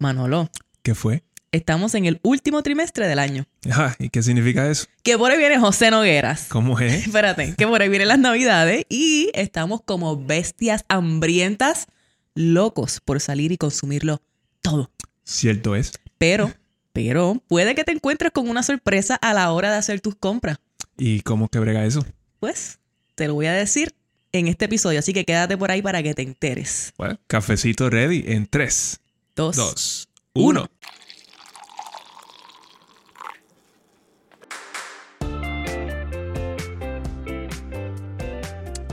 Manolo, ¿Qué fue? estamos en el último trimestre del año. Ajá, ¿y qué significa eso? Que por ahí viene José Nogueras. ¿Cómo es? Espérate, que por ahí vienen las navidades y estamos como bestias hambrientas, locos por salir y consumirlo todo. Cierto es. Pero, pero, puede que te encuentres con una sorpresa a la hora de hacer tus compras. ¿Y cómo que brega eso? Pues, te lo voy a decir en este episodio, así que quédate por ahí para que te enteres. Bueno, cafecito ready en 3, Dos. 2, 1.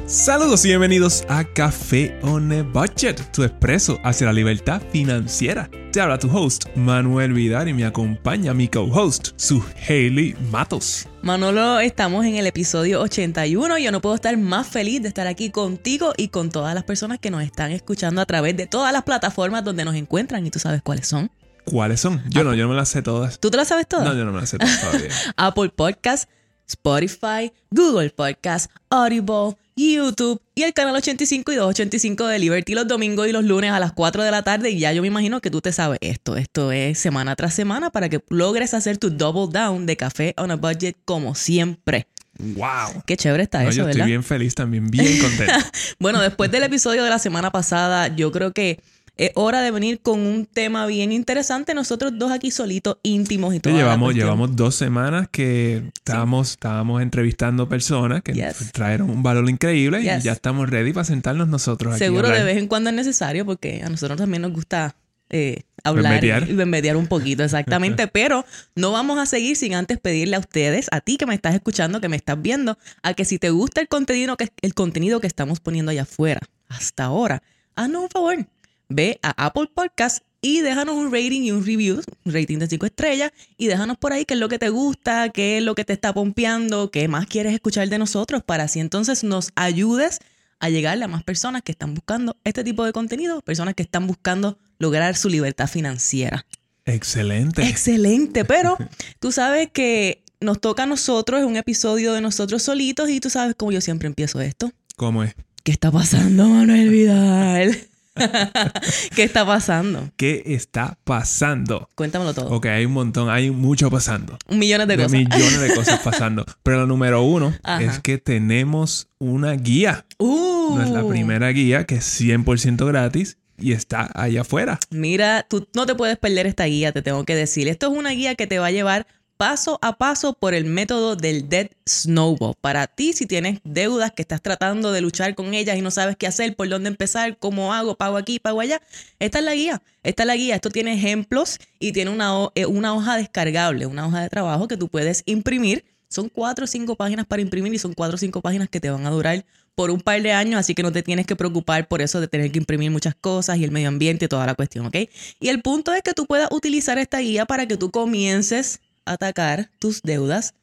Saludos y bienvenidos a Café on a Budget, tu expreso hacia la libertad financiera. Te habla tu host, Manuel Vidal, y me acompaña mi co-host, su Hailey Matos. Manolo, estamos en el episodio 81 y yo no puedo estar más feliz de estar aquí contigo y con todas las personas que nos están escuchando a través de todas las plataformas donde nos encuentran y tú sabes cuáles son. ¿Cuáles son? Yo no, yo no me las sé todas. ¿Tú te las sabes todas? No, yo no me las sé todas todavía. Apple Podcast, Spotify, Google Podcast, Audible, YouTube y el canal 85 y 285 de Liberty los domingos y los lunes a las 4 de la tarde. Y ya yo me imagino que tú te sabes esto. Esto es semana tras semana para que logres hacer tu double down de café on a budget como siempre. ¡Wow! Qué chévere está No, eso, yo ¿verdad? estoy bien feliz también, bien contento. Bueno, después del episodio de la semana pasada, yo creo que es hora de venir con un tema bien interesante. Nosotros dos aquí solitos, íntimos y todo. llevamos, llevamos dos semanas que estábamos, estábamos entrevistando personas que Yes. trajeron un valor increíble Yes. y ya estamos ready para sentarnos nosotros aquí. Seguro de vez en cuando es necesario porque a nosotros también nos gusta eh, hablar y bembetear un poquito, exactamente. Pero no vamos a seguir sin antes pedirle a ustedes, a ti que me estás escuchando, que me estás viendo, a que si te gusta el contenido que, el contenido que estamos poniendo allá afuera hasta ahora, haznos un favor. Ve a Apple Podcast y déjanos un rating y un review, un rating de 5 estrellas, y déjanos por ahí qué es lo que te gusta, qué es lo que te está pompeando, qué más quieres escuchar de nosotros, para así entonces nos ayudes a llegarle a más personas que están buscando este tipo de contenido, personas que están buscando lograr su libertad financiera. Excelente. Excelente, pero tú sabes que nos toca a nosotros, es un episodio de nosotros solitos y tú sabes cómo yo siempre empiezo esto. ¿Cómo es? ¿Qué está pasando, Manuel Vidal? ¿Qué está pasando? ¿Qué está pasando? Cuéntamelo todo. Ok, hay un montón, hay mucho pasando. Millón de De cosas. millones de cosas pasando. Pero lo número uno Ajá. es que tenemos una guía. Uh. No es la primera guía que es 100% gratis y está allá afuera. Mira, tú no te puedes perder esta guía, te tengo que decir. Esto es una guía que te va a llevar paso a paso por el método del Dead Snowball. Para ti, si tienes deudas que estás tratando de luchar con ellas y no sabes qué hacer, por dónde empezar, cómo hago, pago aquí, pago allá, esta es la guía. Esta es la guía. Esto tiene ejemplos y tiene una, eh, una hoja descargable, una hoja de trabajo que tú puedes imprimir. Son cuatro o cinco páginas para imprimir y son cuatro o cinco páginas que te van a durar por un par de años, así que no te tienes que preocupar por eso de tener que imprimir muchas cosas y el medio ambiente y toda la cuestión, ¿ok? Y el punto es que tú puedas utilizar esta guía para que tú comiences atacar tus deudas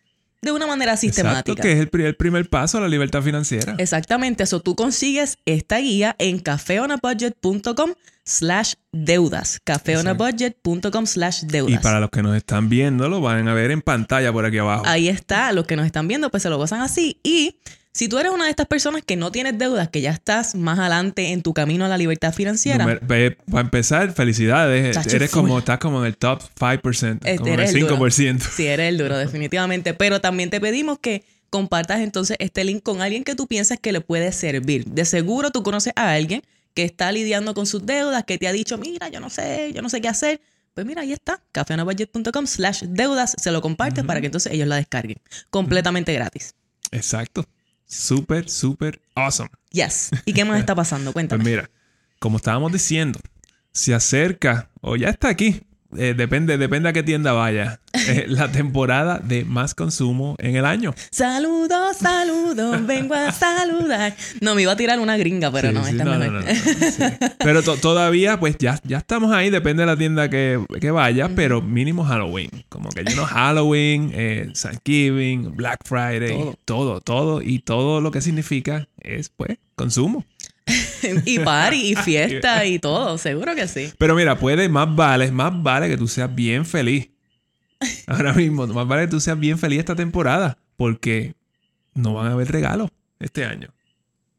de una manera sistemática. Exacto, que es el, pri- el primer paso a la libertad financiera. Exactamente, eso tú consigues esta guía en cafeonabudget.com slash deudas. cafeonabudget.com slash deudas. Y para los que nos están viendo, lo van a ver en pantalla por aquí abajo. Ahí está, los que nos están viendo pues se lo gozan así. Y si tú eres una de estas personas que no tienes deudas, que ya estás más adelante en tu camino a la libertad financiera, Número- Para empezar, felicidades. Chacho, eres full. como, estás como en el top 5%, Este, como el eres el duro. 5%. Sí, eres el duro, definitivamente. Pero también te pedimos que compartas entonces este link con alguien que tú piensas que le puede servir. De seguro tú conoces a alguien que está lidiando con sus deudas, que te ha dicho, mira, yo no sé, yo no sé qué hacer. Pues mira, ahí está, cafeonabudget.com slash deudas, se lo compartes para que entonces ellos la descarguen. Completamente gratis. Exacto. Súper, súper awesome. Yes. ¿Y qué más está pasando? Pues Cuéntame. mira, como estábamos diciendo, se acerca o ya está aquí. Eh, depende, depende a qué tienda vaya. eh, la temporada de más consumo en el año. Saludos, saludos, vengo a saludar. No, me iba a tirar una gringa, pero Sí, no, sí, esta no, no, sí. Pero to- todavía, pues ya, ya estamos ahí, depende de la tienda que, que vaya, pero mínimo Halloween. Como que know, Halloween, eh, Thanksgiving, Black Friday, Todo. todo. todo, Y todo lo que significa es, pues, consumo. y party, y fiesta, y todo, seguro que sí. Pero mira, puede, más vale, más vale que tú seas bien feliz. Ahora mismo, más vale que tú seas bien feliz esta temporada, porque no van a haber regalos este año.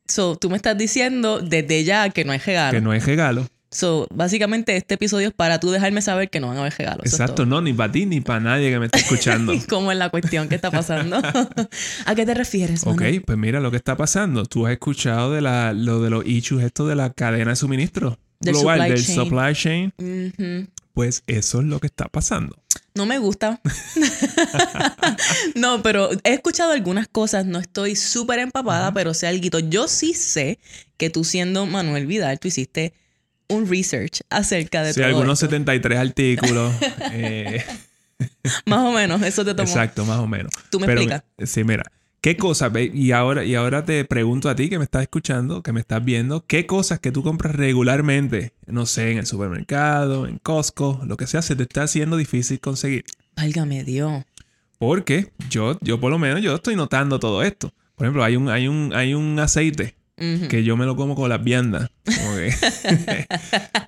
So, tú me estás diciendo desde ya que no hay regalo. Que no hay regalo. So, básicamente este episodio es para tú dejarme saber que no van a haber regalos. es Exacto, no, ni para ti ni para nadie que me esté escuchando. ¿Cómo es la cuestión que está pasando? ¿A qué te refieres, Ok, Manuel? pues mira lo que está pasando. Tú has escuchado de la, lo de los issues esto de la cadena de suministro Del global, supply del chain. supply chain. Pues eso es lo que está pasando. No me gusta. no, pero he escuchado algunas cosas, no estoy súper empapada, pero sé algo. Yo sí sé que tú siendo Manuel Vidal, tú hiciste un research acerca de Sí, todo algunos esto. 73 artículos. eh, Más o menos, eso te tomó. exacto, más o menos. Tú me Pero, explicas. Sí, mira. ¿Qué cosas? Y ahora, y ahora te pregunto a ti que me estás escuchando, que me estás viendo, ¿qué cosas que tú compras regularmente? No sé, en el supermercado, en Costco, lo que sea, se te está haciendo difícil conseguir. Válgame Dios. Porque yo, yo por lo menos, yo estoy notando todo esto. Por ejemplo, hay un, hay un, hay un aceite Que yo me lo como con las viandas. Como que-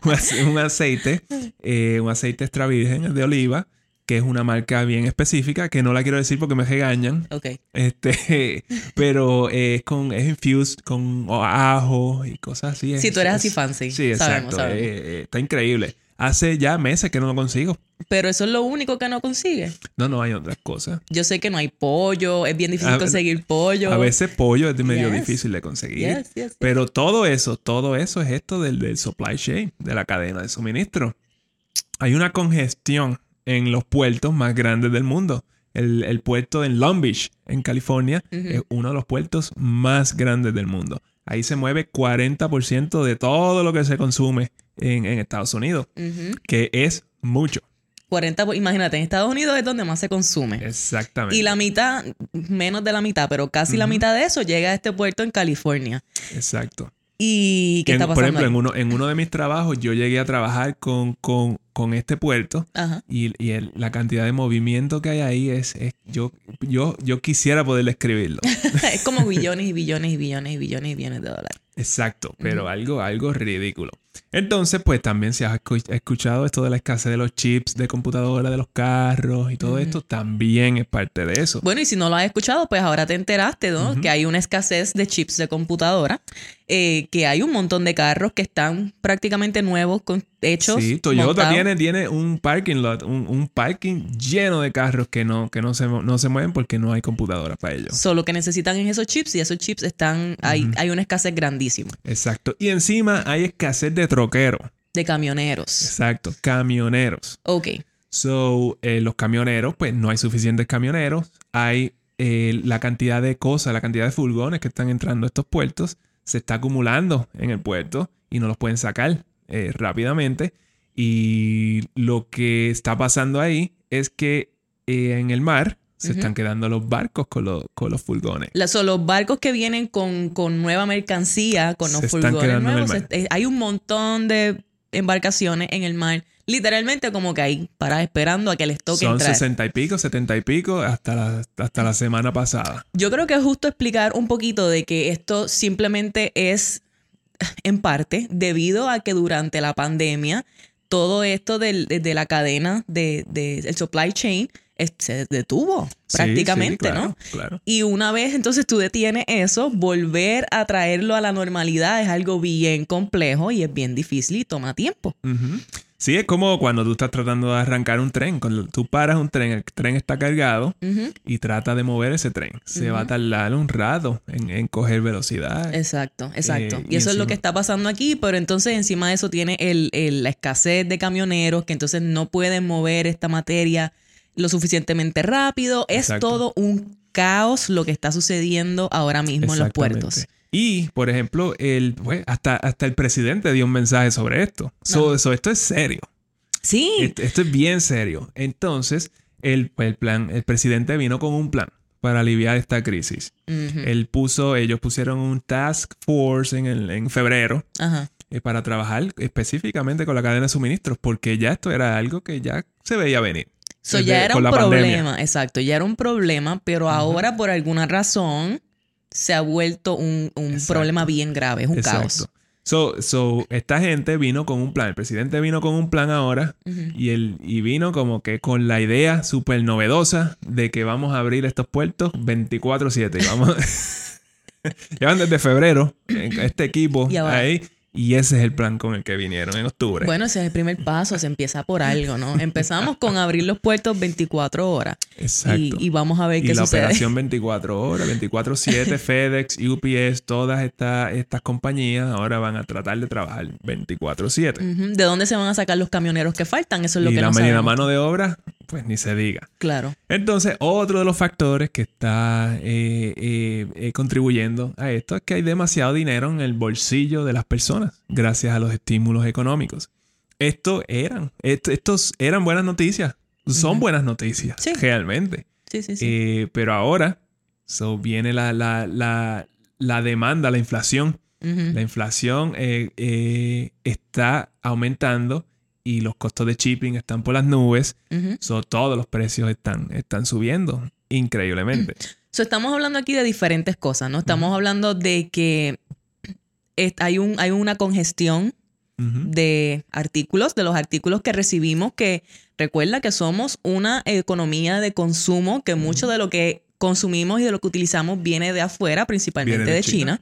un ace- un aceite, eh, un aceite extra virgen de oliva, que es una marca bien específica, que no la quiero decir porque me regañan. Ok. Este, pero es con, es infused con ajo y cosas así. Si Es- tú eres es- así fancy. Sí, Sabemos, exacto. sabemos. eh, eh, está increíble. Hace ya meses que no lo consigo. Pero eso es lo único que no consigue. No, no hay otras cosas. Yo sé que no hay pollo, es bien difícil A- conseguir pollo. A veces pollo es medio Yes. difícil de conseguir. Yes, yes, yes. Pero todo eso, todo eso es esto del, del supply chain, de la cadena de suministro. Hay una congestión en los puertos más grandes del mundo. El, el puerto en Long Beach, en California, es uno de los puertos más grandes del mundo. Ahí se mueve 40% de todo lo que se consume en, en Estados Unidos, que es mucho. 40, po- imagínate, en Estados Unidos es donde más se consume. Exactamente. Y la mitad, menos de la mitad, pero casi la mitad de eso llega a este puerto en California. Exacto. ¿Y qué En- está por pasando? ejemplo, en uno, en uno de mis trabajos yo llegué a trabajar con, con, con este puerto Ajá. y, y el- la cantidad de movimiento que hay ahí es, es- yo, yo, yo quisiera poder describirlo. es como billones y billones y billones y billones y billones de dólares. Exacto, pero algo, algo ridículo. Entonces, pues también si has escu- escuchado esto de la escasez de los chips de computadora, de los carros y todo esto, también es parte de eso. Bueno, y si no lo has escuchado, pues ahora te enteraste, ¿no? Que hay una escasez de chips de computadora, eh, que hay un montón de carros que están prácticamente nuevos, con, hechos. Sí, Toyota montados. tiene, tiene un parking lot, un, un parking lleno de carros que no, que no se, no se mueven porque no hay computadora para ellos. Solo que necesitan es esos chips y esos chips están, hay, hay una escasez grandísima Exacto. Y encima hay escasez de de camioneros. Exacto, camioneros. Ok. So, eh, los camioneros, pues no hay suficientes camioneros. Hay eh, la cantidad de cosas, la cantidad de furgones que están entrando a estos puertos, se está acumulando en el puerto y no los pueden sacar eh, rápidamente. Y lo que está pasando ahí es que en el mar se están quedando los barcos con, los- con los furgones. La- los barcos que vienen con, con nueva mercancía, con los Se están furgones quedando en el nuevos. se- eh, hay un montón de embarcaciones en el mar, literalmente como que ahí, para esperando a que les toque Son entrar. 60 y pico, 70 y pico hasta la, hasta la semana pasada. Yo creo que es justo explicar un poquito de que esto simplemente es, en parte, debido a que durante la pandemia, todo esto del- de, de la cadena de, de- el supply chain se detuvo Sí, prácticamente, sí, claro, ¿no? Claro. Y una vez entonces tú detienes eso, volver a traerlo a la normalidad es algo bien complejo y es bien difícil y toma tiempo. Sí, es como cuando tú estás tratando de arrancar un tren. Cuando tú paras un tren, el tren está cargado y trata de mover ese tren. Se va a tardar un rato en, en coger velocidad. Exacto, exacto. Eh, y y eso es lo que está pasando aquí, pero entonces encima de eso tiene el, el- la escasez de camioneros que entonces no pueden mover esta materia lo suficientemente rápido. Es todo un caos lo que está sucediendo ahora mismo en los puertos. Y, por ejemplo, el, pues, hasta, hasta el presidente dio un mensaje sobre esto. So- esto es serio. Sí, Esto, esto es bien serio. Entonces, el, el plan, el presidente vino con un plan para aliviar esta crisis. Él puso, ellos pusieron un task force en, el- en febrero Ajá. eh, para trabajar específicamente con la cadena de suministros, porque ya esto era algo que ya se veía venir. So ya era un pandemia. problema, exacto, ya era un problema, pero ahora por alguna razón se ha vuelto un, un problema bien grave, es un caos. So, so, esta gente vino con un plan. El presidente vino con un plan ahora y, él, y vino como que con la idea súper novedosa de que vamos a abrir estos puertos 24-7. Y Vamos... Llevan desde febrero este equipo ahí Y ese es el plan con el que vinieron en octubre. Bueno, ese es el primer paso, se empieza por algo, ¿no? Empezamos con abrir los puertos 24 horas. Exacto. Y, vamos a ver y qué la sucede. operación 24 horas, 24/7, FedEx, UPS, todas estas, estas compañías ahora van a tratar de trabajar 24/7. Ujú. ¿De dónde se van a sacar los camioneros que faltan? Eso es lo y que la, no y la sabemos. mano de obra, pues ni se diga. Claro. Entonces, otro de los factores que está eh, eh, eh, contribuyendo a esto es que hay demasiado dinero en el bolsillo de las personas gracias a los estímulos económicos. Esto eran, est- estos eran buenas noticias, son buenas noticias, Sí. realmente. Sí, sí, sí. Eh, pero ahora so, viene la, la, la, la demanda, la inflación. La inflación eh, eh, está aumentando y los costos de shipping están por las nubes. So, todos los precios están, están subiendo increíblemente. So, estamos hablando aquí de diferentes cosas, ¿no? Estamos hablando de que es- hay, un, hay una congestión de artículos, de los artículos que recibimos, que recuerda que somos una economía de consumo, que mucho de lo que consumimos y de lo que utilizamos viene de afuera, principalmente Viene de de, China.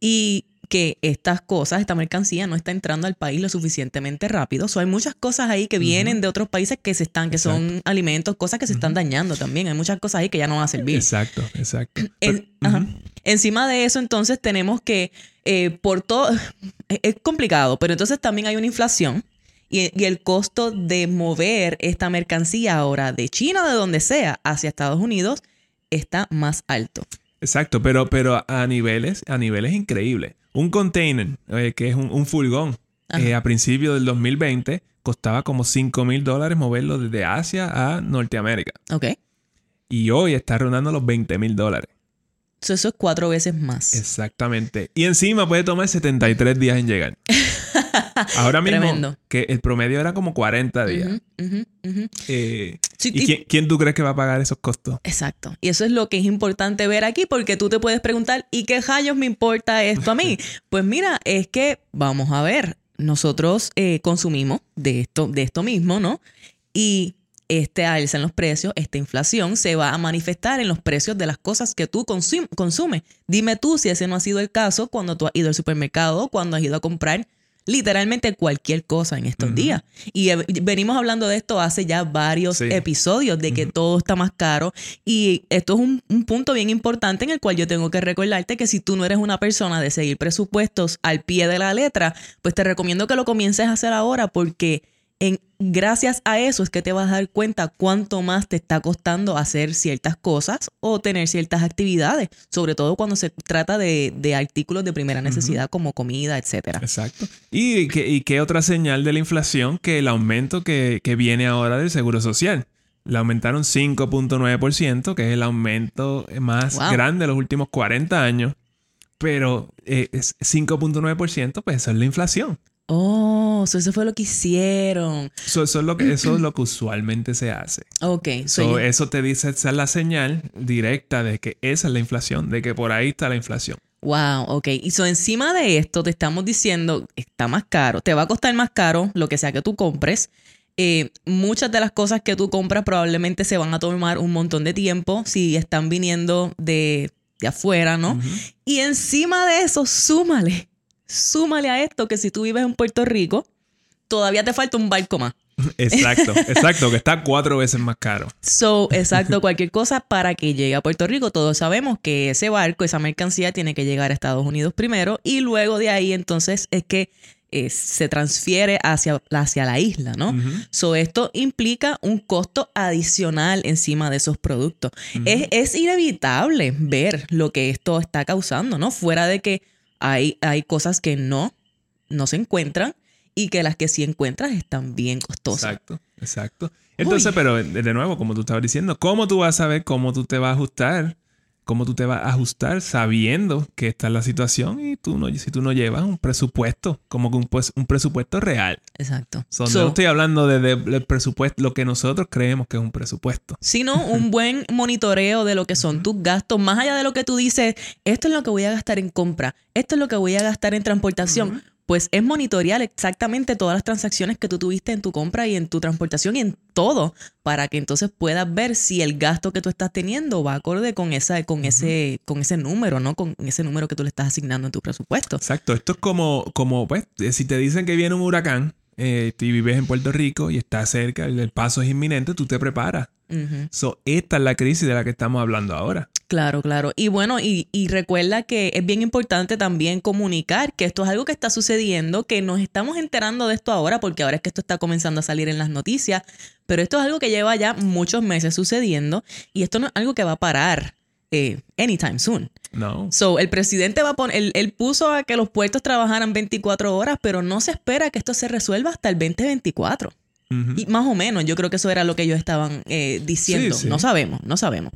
y que estas cosas, esta mercancía no está entrando al país lo suficientemente rápido. So, hay muchas cosas ahí que vienen de otros países que se están, que son alimentos, cosas que se están dañando también. Hay muchas cosas ahí que ya no van a servir. Exacto, exacto. En- Pero- ajá. Encima de eso, entonces tenemos que, eh, por todo, es, es complicado, pero entonces también hay una inflación y, y el costo de mover esta mercancía ahora de China, de donde sea, hacia Estados Unidos, está más alto. Exacto, pero, pero a niveles, a niveles increíbles. Un container, eh, que es un, un furgón, eh, a principios del 2020 costaba como 5 mil dólares moverlo desde Asia a Norteamérica. ¿Ok? Y hoy está rondando los 20 mil dólares. So, eso es cuatro veces más. Exactamente. Y encima puede tomar 73 días en llegar. Ahora mismo, Tremendo. que el promedio era como 40 días. Eh, Sí, ¿Y y- quién, quién tú crees que va a pagar esos costos? Exacto. Y eso es lo que es importante ver aquí, porque tú te puedes preguntar, ¿y qué rayos me importa esto a mí? Pues mira, es que vamos a ver, nosotros eh, consumimos de esto, de esto mismo, ¿no? Y este alza en los precios, esta inflación, se va a manifestar en los precios de las cosas que tú consum- consumes. Dime tú si ese no ha sido el caso cuando tú has ido al supermercado, cuando has ido a comprar literalmente cualquier cosa en estos días. Y eh, venimos hablando de esto hace ya varios Sí. episodios, de que todo está más caro. Y esto es un, un punto bien importante en el cual yo tengo que recordarte que si tú no eres una persona de seguir presupuestos al pie de la letra, pues te recomiendo que lo comiences a hacer ahora porque en, gracias a eso es que te vas a dar cuenta cuánto más te está costando hacer ciertas cosas o tener ciertas actividades, sobre todo cuando se trata de, de artículos de primera necesidad como comida, etcétera. Exacto. ¿Y qué, y qué otra señal de la inflación que el aumento que, que viene ahora del Seguro Social? Le aumentaron 5.9%, que es el aumento más Wow. grande de los últimos 40 años. Pero eh, es 5.9%, pues eso es la inflación. Oh, so eso fue lo que hicieron. Eso, eso es lo que, eso es lo que usualmente se hace. Ok, so So, eso te dice, esa es la señal directa de que esa es la inflación, de que por ahí está la inflación. Wow, ok. Y so encima de esto te estamos diciendo, está más caro, te va a costar más caro lo que sea que tú compres. Eh, muchas de las cosas que tú compras probablemente se van a tomar un montón de tiempo si están viniendo de, de afuera, ¿no? Y encima de eso, súmale, súmale a esto que si tú vives en Puerto Rico, todavía te falta un barco más. Exacto, exacto, que está cuatro veces más caro. So, exacto, cualquier cosa para que llegue a Puerto Rico. Todos sabemos que ese barco, esa mercancía tiene que llegar a Estados Unidos primero y luego de ahí entonces es que eh, se transfiere hacia, hacia la isla, ¿no? So, esto implica un costo adicional encima de esos productos. es, es inevitable ver lo que esto está causando, ¿no? Fuera de que hay, hay cosas que no, no se encuentran y que las que sí encuentras están bien costosas. Exacto, exacto. Entonces, Uy. pero de de nuevo, como tú estabas diciendo, ¿cómo tú vas a saber cómo tú te vas a ajustar? ¿Cómo tú te vas a ajustar sabiendo que esta es la situación y tú no, si tú no llevas un presupuesto, como que un, pues, un presupuesto real? Exacto. So, So- no estoy hablando de, de- del presupuesto, lo que nosotros creemos que es un presupuesto. sino un buen monitoreo de lo que son tus gastos, más allá de lo que tú dices, esto es lo que voy a gastar en compra, esto es lo que voy a gastar en transportación. Pues es monitorear exactamente todas las transacciones que tú tuviste en tu compra y en tu transportación y en todo para que entonces puedas ver si el gasto que tú estás teniendo va acorde con esa con ese con ese número, ¿no? Con ese número que tú le estás asignando en tu presupuesto. Exacto, esto es como como pues si te dicen que viene un huracán eh, y vives en Puerto Rico y estás cerca, el paso es inminente, tú te preparas. esta es la crisis de la que estamos hablando ahora. Claro, claro. Y bueno, y, y, recuerda que es bien importante también comunicar que esto es algo que está sucediendo, que nos estamos enterando de esto ahora, porque ahora es que esto está comenzando a salir en las noticias, pero esto es algo que lleva ya muchos meses sucediendo y esto no es algo que va a parar eh, anytime soon. No. So, el presidente va a poner, él, puso a que los puertos trabajaran 24 horas, pero no se espera que esto se resuelva hasta el 2024. Y más o menos, yo creo que eso era lo que ellos estaban eh, diciendo. No sabemos, no sabemos.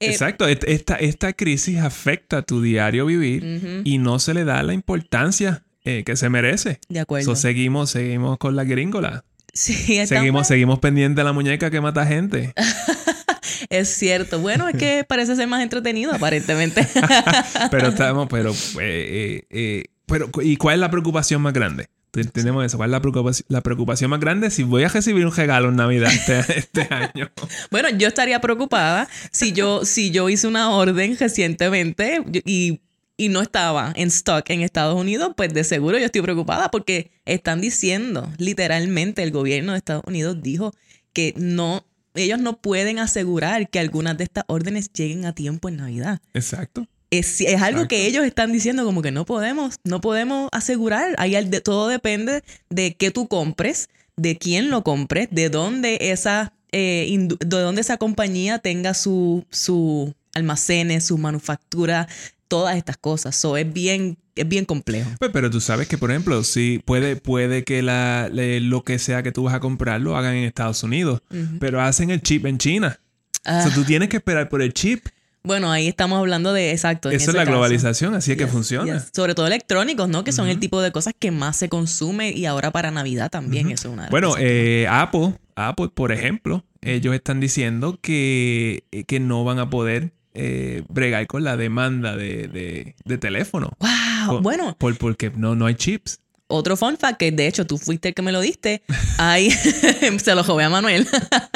Eh, Exacto, esta, esta crisis afecta a tu diario vivir y no se le da la importancia que se merece. De acuerdo. So, seguimos, seguimos con la gringola. Sí, seguimos, seguimos pendientes de la muñeca que mata gente. es cierto. Bueno, es que parece ser más entretenido, aparentemente. pero estamos, pero, eh, eh, eh, pero, ¿y cuál es la preocupación más grande? Tenemos eso. ¿Cuál es la preocupación, la preocupación más grande? Si voy a recibir un regalo en Navidad este, este año. bueno, yo estaría preocupada si yo, si yo hice una orden recientemente y y no estaba en stock en Estados Unidos, pues de seguro yo estoy preocupada porque están diciendo, literalmente el gobierno de Estados Unidos dijo que no ellos no pueden asegurar que algunas de estas órdenes lleguen a tiempo en Navidad. Exacto. Es, es algo que ellos están diciendo como que no podemos, no podemos asegurar. Ahí todo depende de qué tú compres, de quién lo compres, de dónde esa, eh, de dónde esa compañía tenga su, su almacenes, su manufactura, todas estas cosas. So, es bien es bien complejo. Pues, pero tú sabes que, por ejemplo, si puede, puede que la, lo que sea que tú vas a comprar lo hagan en Estados Unidos, pero hacen el chip en China. O sea, tú ah. tienes que esperar por el chip. Bueno, ahí estamos hablando de exacto. Eso es la globalización, así es que funciona. Sobre todo electrónicos, ¿no? Que son el tipo de cosas que más se consume y ahora para Navidad también. Eso es una de Bueno, eh, Apple, Apple, por ejemplo, ellos están diciendo que, que no van a poder eh, bregar con la demanda de, teléfono. ¡Wow! bueno. Por, porque no, no hay chips. Otro fun fact, que de hecho tú fuiste el que me lo diste, hay, se lo jové a Manuel,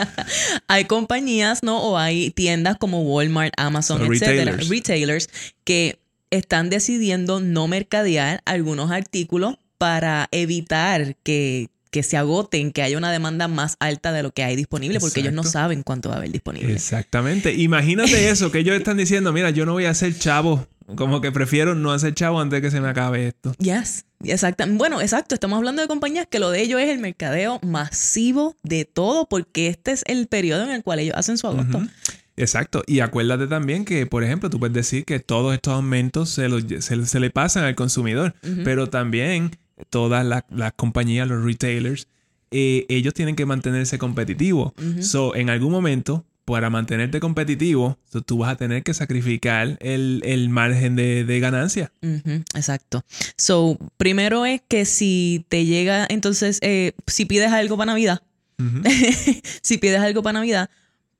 hay compañías, ¿no? O hay tiendas como Walmart, Amazon, etcétera, retailers. retailers, que están decidiendo no mercadear algunos artículos para evitar que, que se agoten, que haya una demanda más alta de lo que hay disponible, porque ellos no saben cuánto va a haber disponible. Exactamente. Imagínate eso, que ellos están diciendo, mira, yo no voy a hacer chavo, como que prefiero no hacer chavo antes de que se me acabe esto. Yes, exacto. Bueno, exacto, estamos hablando de compañías que lo de ellos es el mercadeo masivo de todo, porque este es el periodo en el cual ellos hacen su agosto. Exacto. Y acuérdate también que, por ejemplo, tú puedes decir que todos estos aumentos se, se, le pasan al consumidor, pero también todas las compañías, los retailers, eh, ellos tienen que mantenerse competitivos. So, en algún momento, para mantenerte competitivo, tú vas a tener que sacrificar el, margen de, ganancia. Exacto. So, primero es que si te llega, entonces, eh, si pides algo para Navidad, si pides algo para Navidad,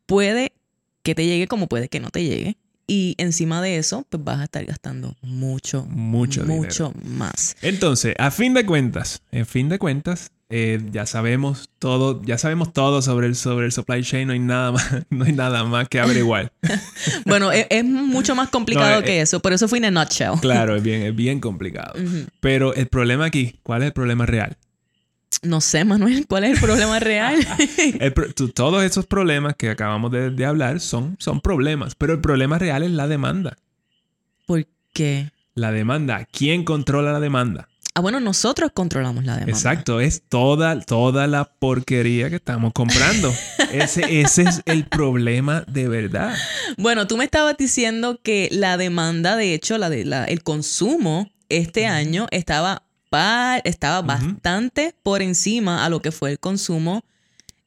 puede que te llegue como puede que no te llegue. Y encima de eso, pues vas a estar gastando mucho, mucho, mucho más. Entonces, a fin de cuentas, en fin de cuentas, eh, ya sabemos todo, ya sabemos todo sobre el, sobre el supply chain, no hay nada más, no hay nada más que averiguar. bueno, es, mucho más complicado que eso, por eso fui en a nutshell. Claro, es bien, es bien complicado. Pero el problema aquí, ¿cuál es el problema real? No sé, Manuel, ¿cuál es el problema real? todos esos problemas que acabamos de, hablar son, son problemas, pero el problema real es la demanda. ¿Por qué? La demanda. ¿Quién controla la demanda? Ah, bueno, nosotros controlamos la demanda. Exacto, es toda, toda la porquería que estamos comprando. ese, ese es el problema de verdad. Bueno, tú me estabas diciendo que la demanda, de hecho, la de, la, el consumo este año estaba estaba bastante por encima a lo que fue el consumo.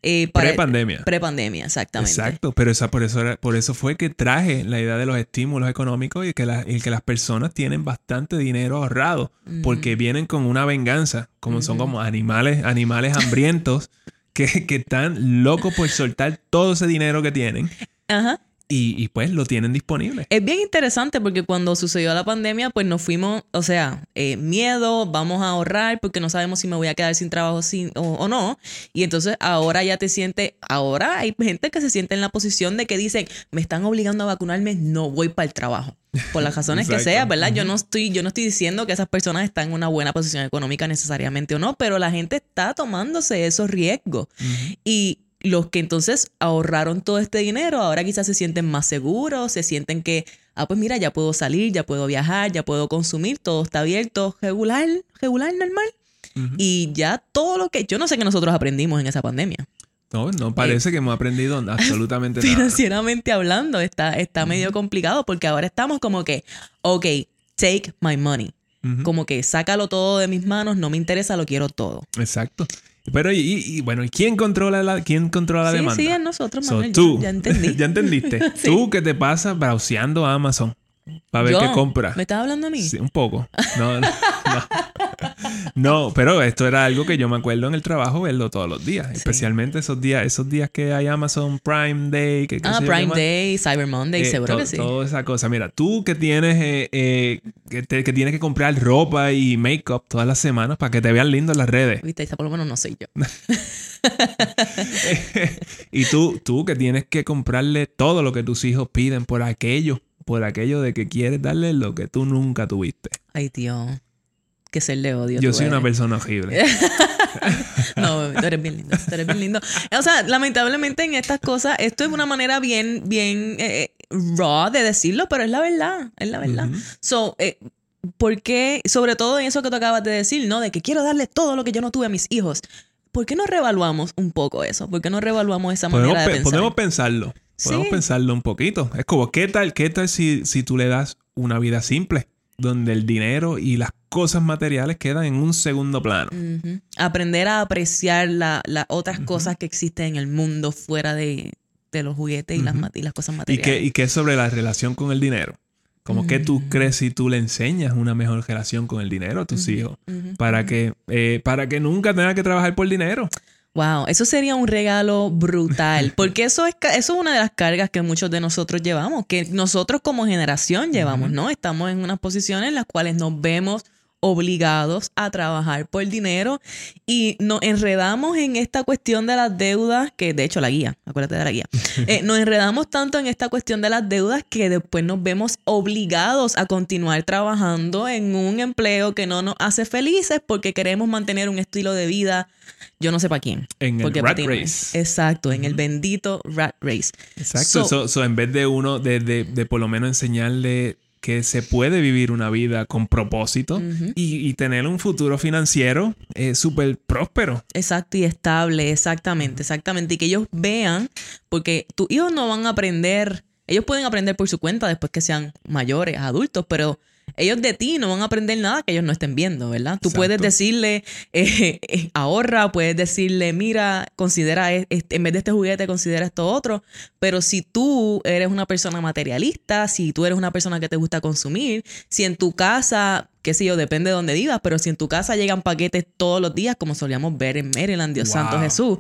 Eh, pre-pandemia. Pre-pandemia, exactamente. Exacto, pero esa, por, eso por eso fue que traje la idea de los estímulos económicos y que, que las personas tienen bastante dinero ahorrado porque vienen con una venganza, como son como animales, animales hambrientos que, que están locos por soltar todo ese dinero que tienen. Ajá y, y, pues lo tienen disponible. Es bien interesante porque cuando sucedió la pandemia, pues nos fuimos, o sea, eh, miedo, vamos a ahorrar porque no sabemos si me voy a quedar sin trabajo sin, o, o, no. Y entonces ahora ya te sientes, ahora hay gente que se siente en la posición de que dicen, me están obligando a vacunarme, no voy para el trabajo. Por las razones que sea, ¿verdad? Yo no estoy, yo no estoy diciendo que esas personas están en una buena posición económica necesariamente o no, pero la gente está tomándose esos riesgos. Y los que entonces ahorraron todo este dinero, ahora quizás se sienten más seguros, se sienten que, ah, pues mira, ya puedo salir, ya puedo viajar, ya puedo consumir, todo está abierto, regular, regular, normal. Y ya todo lo que, yo no sé qué nosotros aprendimos en esa pandemia. No, no parece que hemos aprendido absolutamente nada. Financieramente hablando, está, está medio complicado porque ahora estamos como que, ok, take my money. Como que sácalo todo de mis manos, no me interesa, lo quiero todo. Exacto. Pero, y, y, bueno, ¿quién controla la, quién controla la sí, demanda? Sí, es nosotros, Manuel. tú. Ya, entendí. ¿Ya entendiste? sí. Tú que te pasas browseando Amazon para ver Yo, qué compra. ¿Me estás hablando a mí? Sí, un poco. No, no, no. No, pero esto era algo que yo me acuerdo en el trabajo verlo todos los días. Sí. Especialmente esos días, esos días que hay Amazon Prime Day. Que, ah, Prime llama? Day, Cyber Monday, eh, seguro que sí. Toda esa cosa. Mira, tú que tienes, eh, eh, que, te, que, tienes que comprar ropa y make-up todas las semanas para que te vean lindo en las redes. Viste, esa por lo menos no soy yo. y tú, tú que tienes que comprarle todo lo que tus hijos piden por aquello, por aquello de que quieres darle lo que tú nunca tuviste. Ay, tío. Que ser de odio. Yo soy eres. una persona horrible. no, tú eres bien lindo. Tú eres bien lindo. O sea, lamentablemente en estas cosas, esto es una manera bien, bien eh, raw de decirlo, pero es la verdad. Es la verdad. Uh -huh. So, eh, ¿por qué? Sobre todo en eso que tú acabas de decir, ¿no? De que quiero darle todo lo que yo no tuve a mis hijos. ¿Por qué no revaluamos un poco eso? ¿Por qué no revaluamos esa podemos manera de pensar? Podemos pensarlo. Podemos Sí. pensarlo un poquito. Es como, ¿qué tal, qué tal si, si tú le das una vida simple? Donde el dinero y las cosas materiales quedan en un segundo plano. Aprender a apreciar las la otras cosas que existen en el mundo fuera de, de los juguetes y, las, y cosas ¿Y materiales. qué, ¿Y qué sobre la relación con el dinero? Como que tú Mm. crees si tú le enseñas una mejor relación con el dinero a tus hijos. Para que, eh, para que nunca tengas que trabajar por dinero. Wow, eso sería un regalo brutal, porque eso es, eso es una de las cargas que muchos de nosotros llevamos, que nosotros como generación llevamos. ¿no? Estamos en unas posiciones en las cuales nos vemos obligados a trabajar por dinero y nos enredamos en esta cuestión de las deudas, que de hecho la guía, acuérdate de la guía, Eh, nos enredamos tanto en esta cuestión de las deudas que después nos vemos obligados a continuar trabajando en un empleo que no nos hace felices porque queremos mantener un estilo de vida, yo no sé para quién. En el rat race. Exacto, en el bendito rat race. Exacto. So- So- so, en vez de uno, de, de- de por lo menos enseñarle que se puede vivir una vida con propósito y tener un futuro financiero eh, súper próspero. Exacto y estable, exactamente, exactamente. Y que ellos vean, porque tus hijos no van a aprender, ellos pueden aprender por su cuenta después que sean mayores, adultos, pero ellos de ti no van a aprender nada que ellos no estén viendo, ¿verdad? Tú Exacto. puedes decirle, eh, eh, ahorra, puedes decirle, mira, considera, es- es- en vez de este juguete, considera esto otro, pero si tú eres una persona materialista, si tú eres una persona que te gusta consumir, si en tu casa, qué sé yo, depende de dónde vivas, pero si en tu casa llegan paquetes todos los días, como solíamos ver en Maryland, Dios Wow. santo Jesús,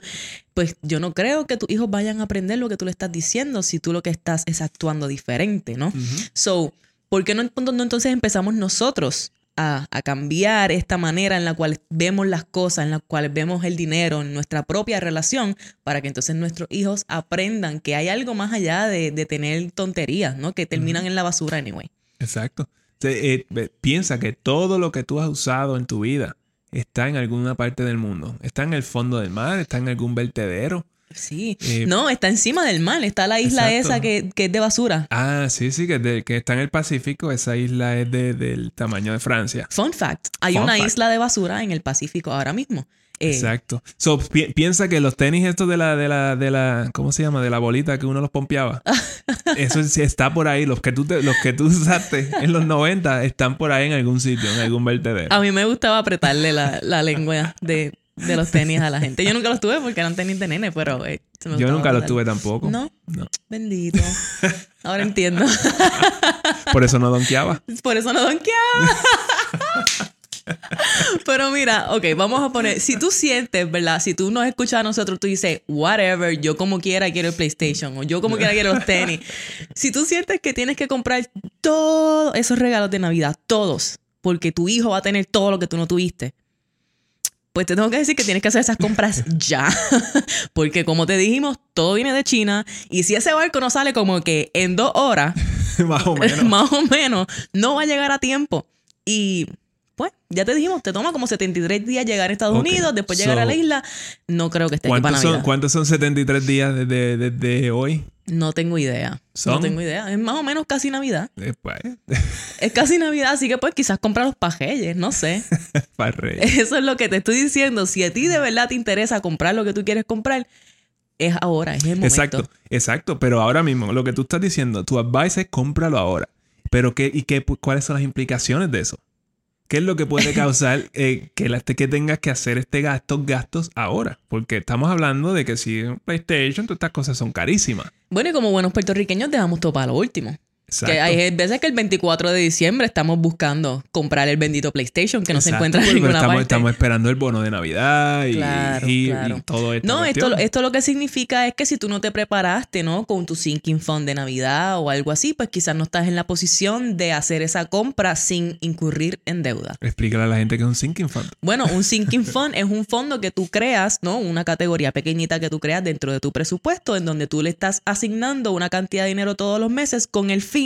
pues yo no creo que tus hijos vayan a aprender lo que tú le estás diciendo si tú lo que estás es actuando diferente, ¿no? So, ¿por qué no, no entonces empezamos nosotros a, a cambiar esta manera en la cual vemos las cosas, en la cual vemos el dinero, en nuestra propia relación, para que entonces nuestros hijos aprendan que hay algo más allá de, de tener tonterías, ¿no? Que terminan en la basura anyway. Exacto. Eh, piensa que todo lo que tú has usado en tu vida está en alguna parte del mundo. Está en el fondo del mar, está en algún vertedero. Sí. Eh, no, está encima del mar, está la isla Exacto. esa que, que es de basura. Ah, sí, sí, que, de- que está en el Pacífico. Esa isla es de- del tamaño de Francia. Fun fact, hay Fun una fact. isla de basura en el Pacífico ahora mismo. Eh, Exacto. So, pi- piensa que los tenis estos de la, de la, de la, ¿cómo se llama? De la bolita que uno los pompeaba. Eso sí está por ahí. Los que tú, te- los que tú usaste en los 90 están por ahí en algún sitio, en algún vertedero. A mí me gustaba apretarle la, la lengua de, de los tenis a la gente. Yo nunca los tuve porque eran tenis de nene, pero eh, Yo nunca los tuve tampoco. No, No. bendito. Ahora entiendo. Por eso no donkeaba. Por eso no donkeaba. Pero mira, ok, vamos a poner, si tú sientes, ¿verdad? Si tú nos escuchas a nosotros, tú dices, whatever, yo como quiera quiero el PlayStation o yo como quiera quiero los tenis. Si tú sientes que tienes que comprar todos esos regalos de Navidad, todos, porque tu hijo va a tener todo lo que tú no tuviste, pues te tengo que decir que tienes que hacer esas compras ya. Porque como te dijimos, todo viene de China. Y si ese barco no sale como que en dos horas, Más o menos. más o menos, no va a llegar a tiempo. Y pues, ya te dijimos, te toma como 73 días llegar a Estados Unidos, después llegar a la isla. No creo que esté aquí para ¿Cuántos son. ¿Cuántos son 73 días desde, desde hoy? No tengo idea. ¿Son? No tengo idea. Es más o menos casi Navidad. Después, Es casi Navidad, así que pues quizás comprar los pajeles, no sé. Eso es lo que te estoy diciendo. Si a ti de verdad te interesa comprar lo que tú quieres comprar, es ahora, es el momento. Exacto, exacto. Pero ahora mismo, lo que tú estás diciendo, tu advice es cómpralo ahora. Pero qué, ¿y qué, cuáles son las implicaciones de eso? ¿Qué es lo que puede causar eh, que, la- que tengas que hacer este gasto, estos gastos ahora? Porque estamos hablando de que si un PlayStation, todas estas cosas son carísimas. Bueno, y como buenos puertorriqueños dejamos todo para lo último. Exacto. Que hay veces que el 24 de diciembre estamos buscando comprar el bendito PlayStation que no se Exacto, encuentra en ninguna estamos, parte. estamos esperando el bono de Navidad y, Claro, y- claro. y todo esto. No, esto, esto lo que significa es que si tú no te preparaste, ¿no? Con tu sinking fund de Navidad o algo así, pues quizás no estás en la posición de hacer esa compra sin incurrir en deuda. Explícale a la gente que es un sinking fund. Bueno, un sinking fund es un fondo que tú creas, ¿no? Una categoría pequeñita que tú creas dentro de tu presupuesto en donde tú le estás asignando una cantidad de dinero todos los meses con el fin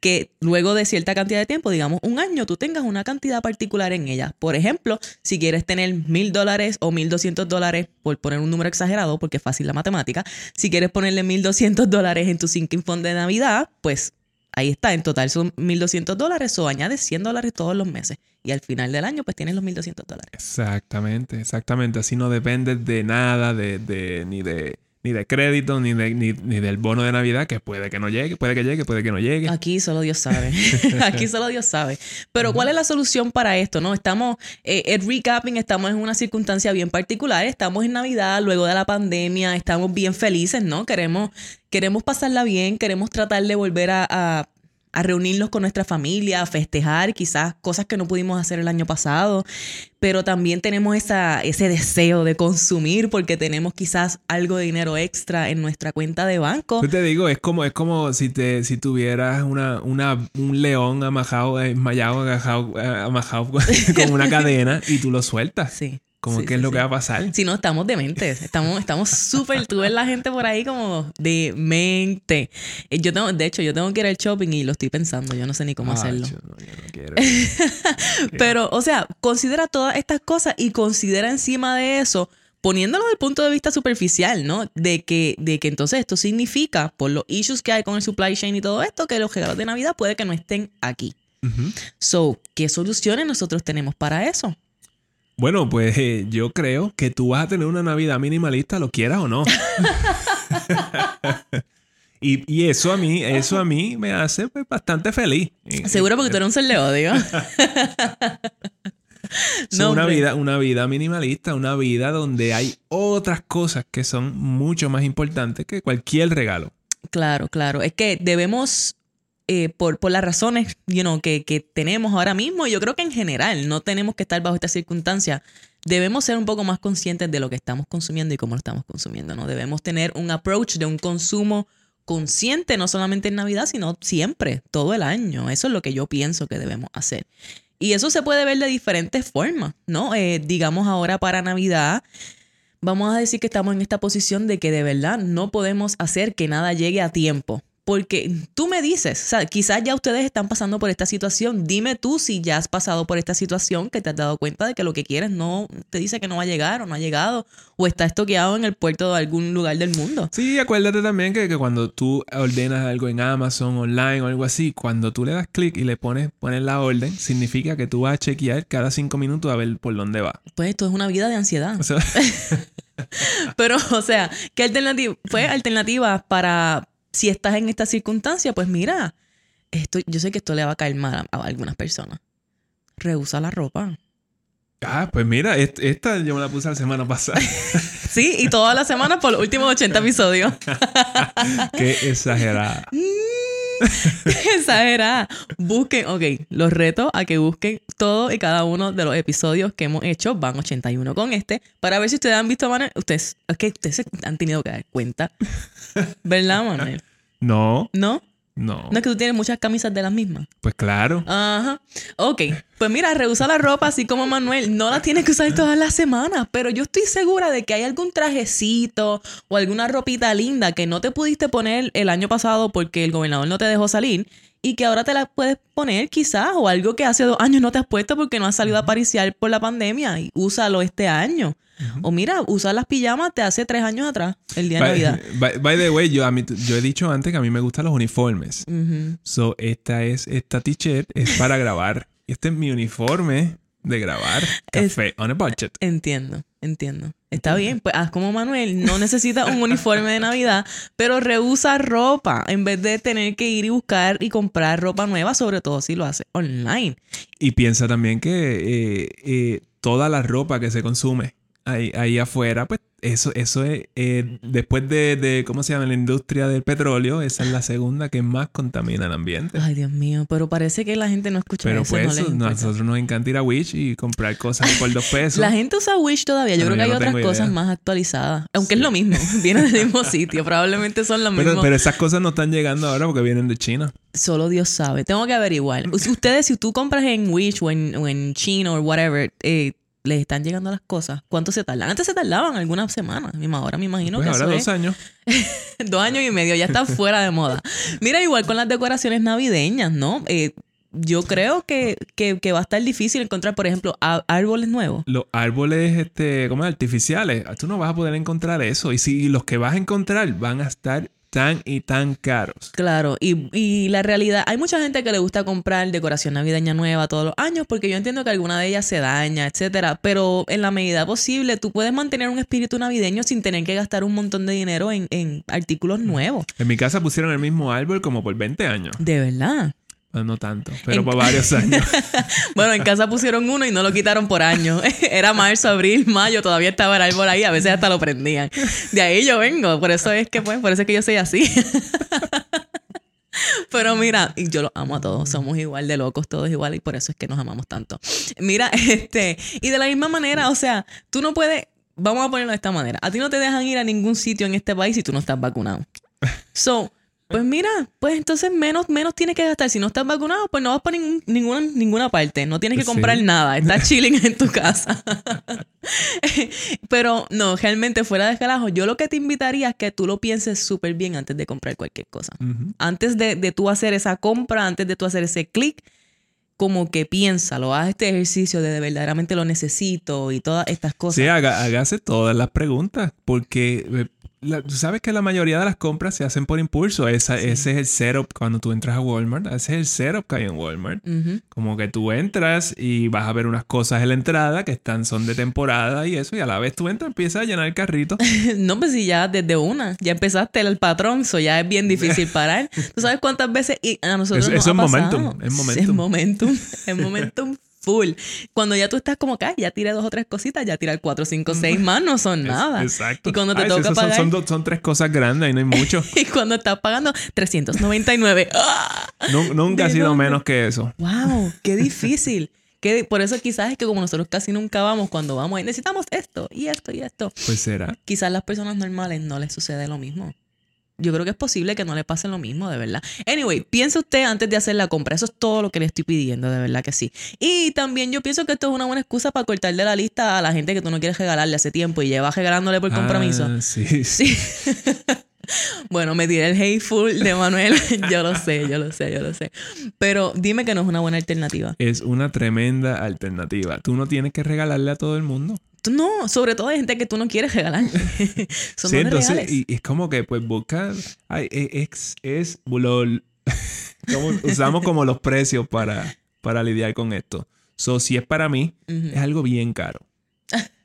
que luego de cierta cantidad de tiempo, digamos un año, tú tengas una cantidad particular en ella. Por ejemplo, si quieres tener mil dólares o mil doscientos dólares, por poner un número exagerado, porque es fácil la matemática, si quieres ponerle mil doscientos dólares en tu sinking fund de Navidad, pues ahí está, en total son mil doscientos dólares o añades 100 dólares todos los meses. Y al final del año, pues tienes los mil doscientos dólares. Exactamente, exactamente. Así no dependes de nada, de, de- ni de ni de crédito, ni, de- ni, ni del bono de Navidad, que puede que no llegue, puede que llegue, puede que no llegue. Aquí solo Dios sabe. Aquí solo Dios sabe. Pero ¿cuál es la solución para esto? No, estamos, eh, el recapping, estamos en una circunstancia bien particular. Estamos en Navidad, luego de la pandemia, estamos bien felices, ¿no? Queremos, queremos pasarla bien, queremos tratar de volver a, a- a reunirnos con nuestra familia, a festejar quizás cosas que no pudimos hacer el año pasado, pero también tenemos esa, ese deseo de consumir porque tenemos quizás algo de dinero extra en nuestra cuenta de banco. Yo te digo, es como, es como si te, si tuvieras una, una, un león amajado, eh, enmayado, agajado, eh, amajado con una cadena y tú lo sueltas. Sí. Como Sí, sí, es lo que va a pasar. Si no, estamos dementes. Estamos estamos súper. Tú ves la gente por ahí como demente. Eh, Yo tengo, de hecho, yo tengo que ir al shopping y lo estoy pensando. Yo no sé ni cómo Ay, hacerlo. yo no, yo no quiero. Pero, o sea, considera todas estas cosas y considera encima de eso, poniéndolo desde el punto de vista superficial, ¿no? De que, de que entonces esto significa, por los issues que hay con el supply chain y todo esto, que los regalos de Navidad puede que no estén aquí. So, ¿qué soluciones nosotros tenemos para eso? Bueno, pues eh, yo creo que tú vas a tener una Navidad minimalista, lo quieras o no. y, y eso a mí, eso a mí me hace pues, bastante feliz. Seguro porque tú eres un ser de odio. No, una vida, una vida minimalista, una vida donde hay otras cosas que son mucho más importantes que cualquier regalo. Claro, claro. Es que debemos, eh, por, las razones you know, que, que tenemos ahora mismo, yo creo que en general no tenemos que estar bajo esta circunstancia. Debemos ser un poco más conscientes de lo que estamos consumiendo y cómo lo estamos consumiendo, ¿no? Debemos tener un approach de un consumo consciente, no solamente en Navidad, sino siempre, todo el año. Eso es lo que yo pienso que debemos hacer. Y eso se puede ver de diferentes formas, ¿no? Eh, digamos ahora para Navidad, vamos a decir que estamos en esta posición de que de verdad no podemos hacer que nada llegue a tiempo. Porque tú me dices, o sea, quizás ya ustedes están pasando por esta situación. Dime tú si ya has pasado por esta situación, que te has dado cuenta de que lo que quieres no te dice que no va a llegar o no ha llegado o está estoqueado en el puerto de algún lugar del mundo. Sí, acuérdate también que, que cuando tú ordenas algo en Amazon, online o algo así, cuando tú le das clic y le pones, pones la orden, significa que tú vas a chequear cada cinco minutos a ver por dónde va. Pues esto es una vida de ansiedad. O sea, Pero, o sea, ¿qué alternativa? Pues alternativas para si estás en esta circunstancia, pues mira, esto, yo sé que esto le va a caer mal a, a algunas personas. Rehúsa la ropa. ah, pues mira, est- esta yo me la puse la semana pasada. Sí, y todas las semanas por los últimos 80 episodios. Qué exagerada. Exagerada. Busquen, ok, los reto a que busquen todo y cada uno de los episodios que hemos hecho. Van 81 con este. Para ver si ustedes han visto, Manuel. Ustedes, es que ustedes se han tenido que dar cuenta. ¿Verdad, Manuel? No, ¿No? No. No es que tú tienes muchas camisas de las mismas. Pues claro. Ajá. Ok. Pues mira, rehúsa la ropa así como Manuel. No la tienes que usar todas las semanas. Pero yo estoy segura de que hay algún trajecito o alguna ropita linda que no te pudiste poner el año pasado porque el gobernador no te dejó salir. Y que ahora te la puedes poner quizás. O algo que hace dos años no te has puesto porque no has salido a pariciar por la pandemia. Y úsalo este año. O mira, usar las pijamas de hace tres años atrás. El día de By, Navidad. by- by the way, yo, a mí- yo he dicho antes que a mí me gustan los uniformes. Ujú. So, esta es, esta t-shirt es para grabar. Este es mi uniforme de grabar. Es- Café on a budget. Entiendo, entiendo. Está bien, pues haz como Manuel, no necesitas un uniforme de Navidad, pero rehúsa ropa en vez de tener que ir y buscar y comprar ropa nueva, sobre todo si lo haces online. Y piensa también que eh, eh, toda la ropa que se consume ahí, ahí afuera, pues eso, eso es, eh, después de, de, ¿cómo se llama? La industria del petróleo, esa es la segunda que más contamina el ambiente. Ay, Dios mío, pero parece que la gente no escucha Pero eso. pues no les nosotros nos encanta ir a Wish y comprar cosas por dos pesos. La gente usa Wish todavía. Yo creo que hay no otras cosas idea. más actualizadas. Aunque es lo mismo. Viene del mismo sitio. Probablemente son los pero, mismos. pero esas cosas no están llegando ahora porque vienen de China. Solo Dios sabe. Tengo que averiguar. Ustedes, si tú compras en Wish o en, o en China o whatever, eh, les están llegando las cosas. ¿Cuánto se tardan? Antes se tardaban algunas semanas. Misma Ahora me imagino Pues que ahora dos es años. dos años y medio. Ya está fuera de moda. Mira, igual con las decoraciones navideñas, ¿no? Eh, yo creo que, que, que va a estar difícil encontrar, por ejemplo, árboles nuevos. Los árboles, este, ¿cómo es? Artificiales. Tú no vas a poder encontrar eso. Y si los que vas a encontrar van a estar tan y tan caros. Claro, y, y la realidad, hay mucha gente que le gusta comprar decoración navideña nueva todos los años porque yo entiendo que alguna de ellas se daña, etcétera, pero en la medida posible tú puedes mantener un espíritu navideño sin tener que gastar un montón de dinero en, en artículos nuevos. En mi casa pusieron el mismo árbol como por 20 años. De verdad. Bueno, no tanto, pero En- por varios años. Bueno, en casa pusieron uno y no lo quitaron por años. Era marzo, abril, mayo, todavía estaba el árbol ahí, a veces hasta lo prendían. De ahí yo vengo, por eso es que pues, por eso es que yo soy así. Pero mira, yo los amo a todos, somos igual de locos, todos igual, y por eso es que nos amamos tanto. Mira, este, y de la misma manera, o sea, tú no puedes, vamos a ponerlo de esta manera, a ti no te dejan ir a ningún sitio en este país si tú no estás vacunado. So, pues mira, pues entonces menos, menos tienes que gastar. Si no estás vacunado, pues no vas para ningún- ninguna, ninguna parte. No tienes que Sí. comprar nada. Estás chilling en tu casa. Pero no, realmente fuera de carajo, yo lo que te invitaría es que tú lo pienses súper bien antes de comprar cualquier cosa. Antes de, de tú hacer esa compra, antes de tú hacer ese clic, como que piénsalo, haz este ejercicio de, de verdaderamente lo necesito y todas estas cosas. Sí, haga- hágase todas las preguntas, porque eh, la- tú sabes que la mayoría de las compras se hacen por impulso. Esa- Ese es el setup cuando tú entras a Walmart. Ese es el setup que hay en Walmart. Como que tú entras y vas a ver unas cosas en la entrada que están, son de temporada y eso, y a la vez tú entras, empiezas a llenar el carrito. No, pues si ya desde una, ya empezaste el patrón, eso ya es bien difícil parar. ¿Tú sabes cuántas veces y a nosotros Eso- nos eso ha es Sí, momentum. Es momentum, es momentum full. Cuando ya tú estás como acá, ya tiré dos o tres cositas, ya tirar cuatro, cinco, seis más no son nada. Exacto. Y cuando te Ay, toca son, pagar, son, dos- son tres cosas grandes y no hay mucho. y cuando estás pagando 399. ¡ah! Nu- nunca ha ¿De sido dónde? menos que eso. ¡Wow! ¡Qué difícil! Que por eso quizás es que como nosotros casi nunca vamos, cuando vamos ahí necesitamos esto y esto y esto. Pues será. quizás las personas normales no les sucede lo mismo. Yo creo que es posible que no le pase lo mismo, de verdad. Anyway, piensa usted antes de hacer la compra. Eso es todo lo que le estoy pidiendo, de verdad que sí. Y también yo pienso que esto es una buena excusa para cortar de la lista a la gente que tú no quieres regalarle hace tiempo y llevas regalándole por compromiso. Ah, sí, Sí. bueno, me tiré el hateful de Manuel. yo lo sé, yo lo sé, yo lo sé. Pero dime que no es una buena alternativa. Es una tremenda alternativa. Tú no tienes que regalarle a todo el mundo. No, sobre todo hay gente que tú no quieres regalar. Son Sí, no entonces, y, y es como que pues busca, ay, e- es, es lo- como usamos como los precios para, para lidiar con esto. So, si es para mí, es algo bien caro.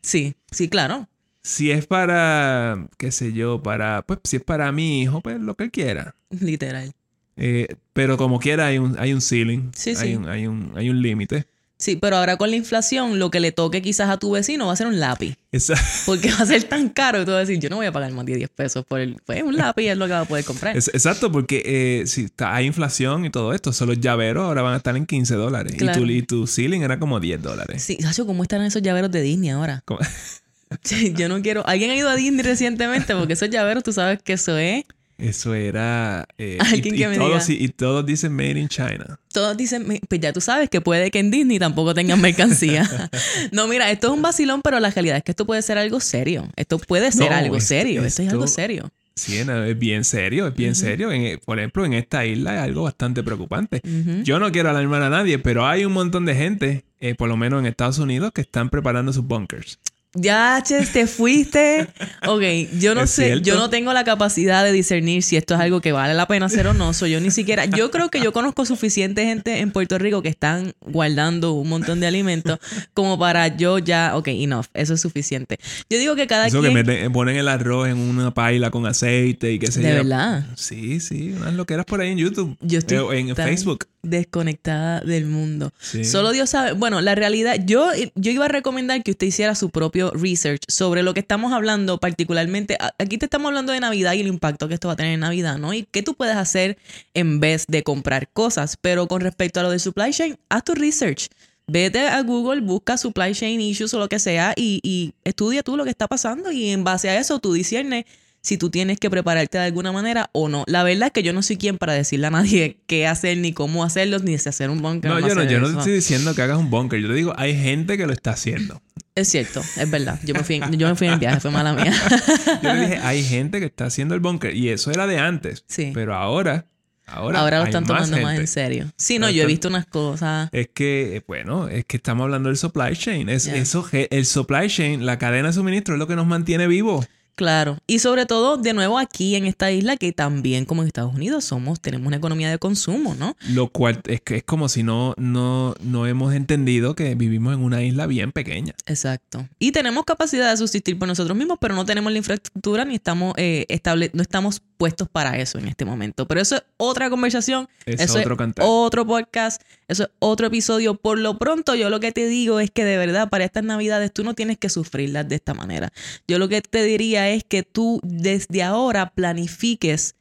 Sí, sí, claro. Si es para, qué sé yo, para, pues si es para mi hijo, pues lo que él quiera. Literal. Eh, pero como quiera hay un, hay un ceiling, Sí, hay, sí. Un, hay un, hay un límite. Sí, pero ahora con la inflación, lo que le toque quizás a tu vecino va a ser un lápiz. Esa- Porque va a ser tan caro que tú vas a decir, yo no voy a pagar más de 10 pesos por el, pues un lápiz es lo que va a poder comprar. es- exacto, porque eh, si está- hay inflación y todo esto, solo los llaveros ahora van a estar en 15 dólares. Y, tu, y tu ceiling era como 10 dólares. Sí, Sacho, ¿cómo están esos llaveros de Disney ahora? Yo no quiero. ¿Alguien ha ido a Disney recientemente? Porque esos llaveros, tú sabes que eso es. Eso era... eh, y, que y todos, diga. y todos dicen Made in China. Todos dicen, "Mi- pues ya tú sabes que puede que en Disney tampoco tengan mercancía. no, mira, esto es un vacilón, pero la realidad es que esto puede ser algo serio. Esto puede ser No, algo esto- serio. Esto es algo serio. Sí, no, es bien serio, es bien serio. En- por ejemplo, en esta isla es algo bastante preocupante. Yo no quiero alarmar a nadie, pero hay un montón de gente, eh, por lo menos en Estados Unidos, que están preparando sus bunkers. Ya, Ches, te fuiste. Ok, yo no ¿Es sé, cierto? yo no tengo la capacidad de discernir si esto es algo que vale la pena hacer o no. So, yo ni siquiera, yo creo que yo conozco suficiente gente en Puerto Rico que están guardando un montón de alimentos como para yo ya, ok, enough, eso es suficiente. Yo digo que cada Eso quien... que meten- ponen el arroz en una paila con aceite y qué sé de yo. verdad. Sí, sí, unas loqueras por ahí en YouTube. Yo estoy Eh, en Facebook. desconectada del mundo. Sí. Solo Dios sabe. Bueno, la realidad, yo, yo iba a recomendar que usted hiciera su propio research sobre lo que estamos hablando, particularmente. Aquí te estamos hablando de Navidad y el impacto que esto va a tener en Navidad, ¿no? Y qué tú puedes hacer en vez de comprar cosas. Pero con respecto a lo de supply chain, haz tu research. Vete a Google, busca supply chain issues o lo que sea y, y estudia tú lo que está pasando y en base a eso tú disiernes si tú tienes que prepararte de alguna manera o no. La verdad es que yo no soy quien para decirle a nadie qué hacer, ni cómo hacerlo, ni si hacer un bunker. No, yo no, yo no te eso. estoy diciendo que hagas un bunker. Yo te digo, hay gente que lo está haciendo. Es cierto, es verdad. Yo me fui en, yo me fui en viaje, fue mala mía. Yo le dije, hay gente que está haciendo el bunker. Y eso era de antes. Sí. Pero ahora, ahora, Ahora lo están tomando más en serio. Sí, no, Ahora yo he visto unas cosas. Es que, bueno, es que estamos hablando del supply chain. Es, eso, el supply chain, la cadena de suministro es lo que nos mantiene vivos. Claro. Y sobre todo, de nuevo aquí en esta isla, que también como en Estados Unidos somos, tenemos una economía de consumo, ¿no? Lo cual es que es como si no, no, no hemos entendido que vivimos en una isla bien pequeña. Exacto. Y tenemos capacidad de subsistir por nosotros mismos, pero no tenemos la infraestructura ni estamos eh, estable, no estamos puestos para eso en este momento. Pero eso es otra conversación. Es eso otro es cantar. otro podcast. Eso es otro episodio. Por lo pronto, yo lo que te digo es que de verdad para estas navidades tú no tienes que sufrirlas de esta manera. Yo lo que te diría es que tú desde ahora planifiques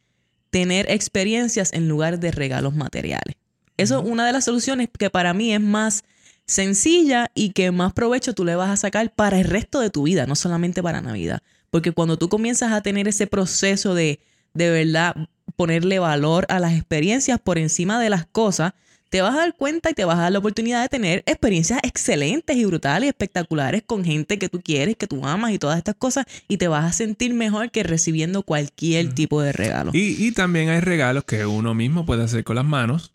tener experiencias en lugar de regalos materiales. Eso es una de las soluciones que para mí es más sencilla y que más provecho tú le vas a sacar para el resto de tu vida, no solamente para Navidad. Porque cuando tú comienzas a tener ese proceso de de verdad ponerle valor a las experiencias por encima de las cosas, te vas a dar cuenta y te vas a dar la oportunidad de tener experiencias excelentes y brutales y espectaculares con gente que tú quieres, que tú amas y todas estas cosas y te vas a sentir mejor que recibiendo cualquier tipo de regalo. Y, y también hay regalos que uno mismo puede hacer con las manos,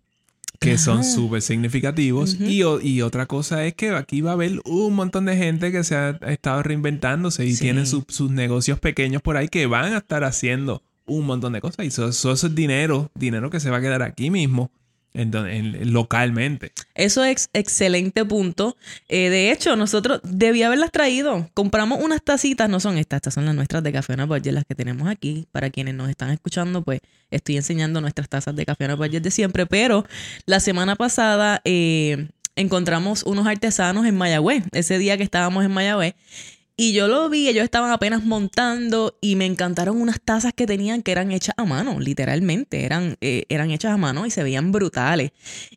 que son súper significativos. Y, otra cosa es que aquí va a haber un montón de gente que se ha estado reinventándose y Sí. tienen su- sus negocios pequeños por ahí que van a estar haciendo un montón de cosas. Y eso, eso es dinero, dinero que se va a quedar aquí mismo, en, en- localmente. Eso es excelente punto. Eh, de hecho, nosotros debía haberlas traído. Compramos unas tacitas, no son estas, estas son las nuestras de café Budget, las que tenemos aquí. Para quienes nos están escuchando, pues estoy enseñando nuestras tazas de café Budget de siempre. Pero la semana pasada eh, encontramos unos artesanos en Mayagüez, ese día que estábamos en Mayagüez. Y yo lo vi, ellos estaban apenas montando y me encantaron unas tazas que tenían que eran hechas a mano, literalmente, eran, eh, eran hechas a mano y se veían brutales.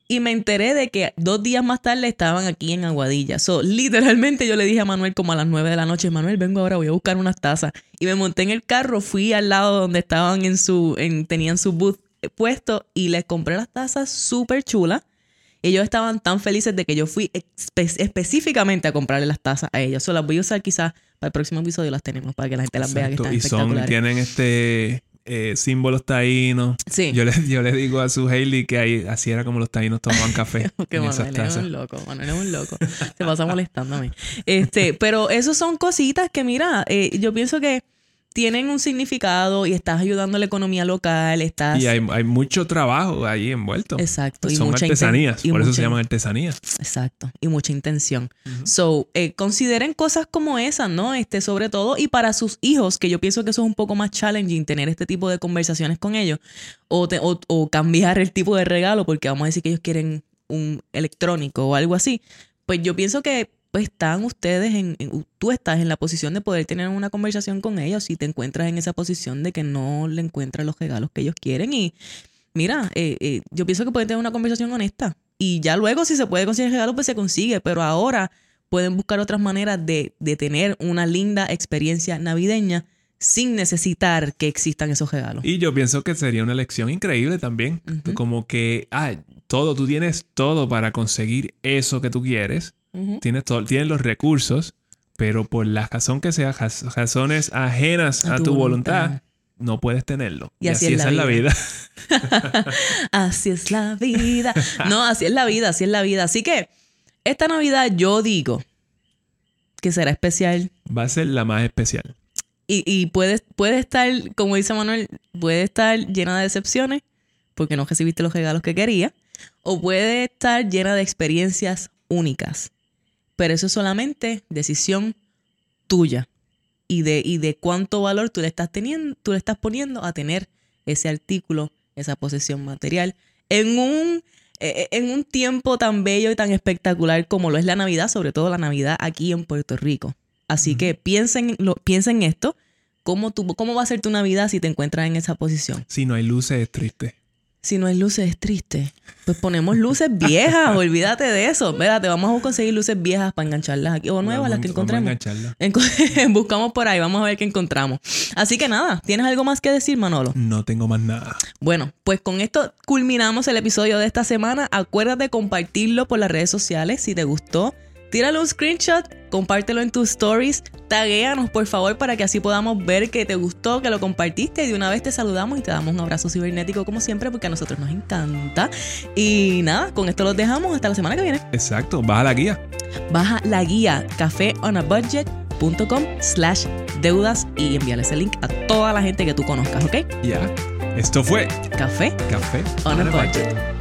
Y me enteré de que dos días más tarde estaban aquí en Aguadilla. So, literalmente yo le dije a Manuel como a las 9 de la noche, Manuel, vengo ahora, voy a buscar unas tazas. Y me monté en el carro, fui al lado donde estaban en su, en, tenían su booth puesto y les compré las tazas súper chulas. Ellos estaban tan felices de que yo fui espe- específicamente a comprarle las tazas a ellos. So, las voy a usar quizás para el próximo episodio las tenemos para que la gente las vea que están Y son, tienen este eh, símbolos taínos. Sí. Yo le, yo le digo a su Hailey que ahí, así era como los taínos tomaban café. Que Manuel es un loco, Manuel es un loco. Se pasa molestándome. Este, pero esos son cositas que, mira, eh, yo pienso que tienen un significado y estás ayudando a la economía local, estás... Y hay, hay mucho trabajo ahí envuelto. Exacto. y Son mucha inten- artesanías, y por eso mucha se llaman artesanías. Exacto. Y mucha intención. So, eh, consideren cosas como esas, ¿no? Este, sobre todo, y para sus hijos, que yo pienso que eso es un poco más challenging, tener este tipo de conversaciones con ellos, o, te- o, o cambiar el tipo de regalo, porque vamos a decir que ellos quieren un electrónico o algo así. pues yo pienso que pues están ustedes en, en- tú estás en la posición de poder tener una conversación con ellos si te encuentras en esa posición de que no le encuentras los regalos que ellos quieren y mira, eh, eh, yo pienso que pueden tener una conversación honesta y ya luego si se puede conseguir regalo pues se consigue, pero ahora pueden buscar otras maneras de, de tener una linda experiencia navideña sin necesitar que existan esos regalos. Y yo pienso que sería una lección increíble también. Como que, ah, todo, tú tienes todo para conseguir eso que tú quieres. Ujú. Tienes, todo, tienes los recursos, pero por la razón que sea, raz- razones ajenas a, tu, voluntad, no puedes tenerlo. Y así es la vida. vida. Así es la vida. No, así es la vida, así es la vida. Así que esta Navidad yo digo que será especial Va a ser la más especial. y, y puede, puede estar, como dice Manuel, puede estar llena de decepciones porque no recibiste los regalos que quería o puede estar llena de experiencias únicas. Pero eso es solamente decisión tuya y de, y de cuánto valor tú le estás teniendo, tú le estás poniendo a tener ese artículo, esa posesión material en un eh, en un tiempo tan bello y tan espectacular como lo es la Navidad, sobre todo la Navidad aquí en Puerto Rico. Así que piensen, lo, piensen esto, ¿cómo, tú, ¿cómo va a ser tu Navidad si te encuentras en esa posición? Si no hay luces, es triste. Si no hay luces es triste. Pues ponemos luces viejas, olvídate de eso. Espérate, vamos a conseguir luces viejas para engancharlas aquí, o nuevas, las que encontremos. Buscamos por ahí, vamos a ver qué encontramos. Así que nada, ¿tienes algo más que decir, Manolo? No tengo más nada. Bueno, pues con esto culminamos el episodio de esta semana. Acuérdate de compartirlo por las redes sociales si te gustó. Tírale un screenshot, compártelo en tus stories, taguéanos por favor para que así podamos ver que te gustó, que lo compartiste y de una vez te saludamos y te damos un abrazo cibernético como siempre porque a nosotros nos encanta. Y nada, con esto los dejamos hasta la semana que viene. Exacto, baja la guía. Baja la guía cafeonabudget.com slash deudas y envíale ese link a toda la gente que tú conozcas, ¿ok? Ya. Esto fue Café Café on a budget.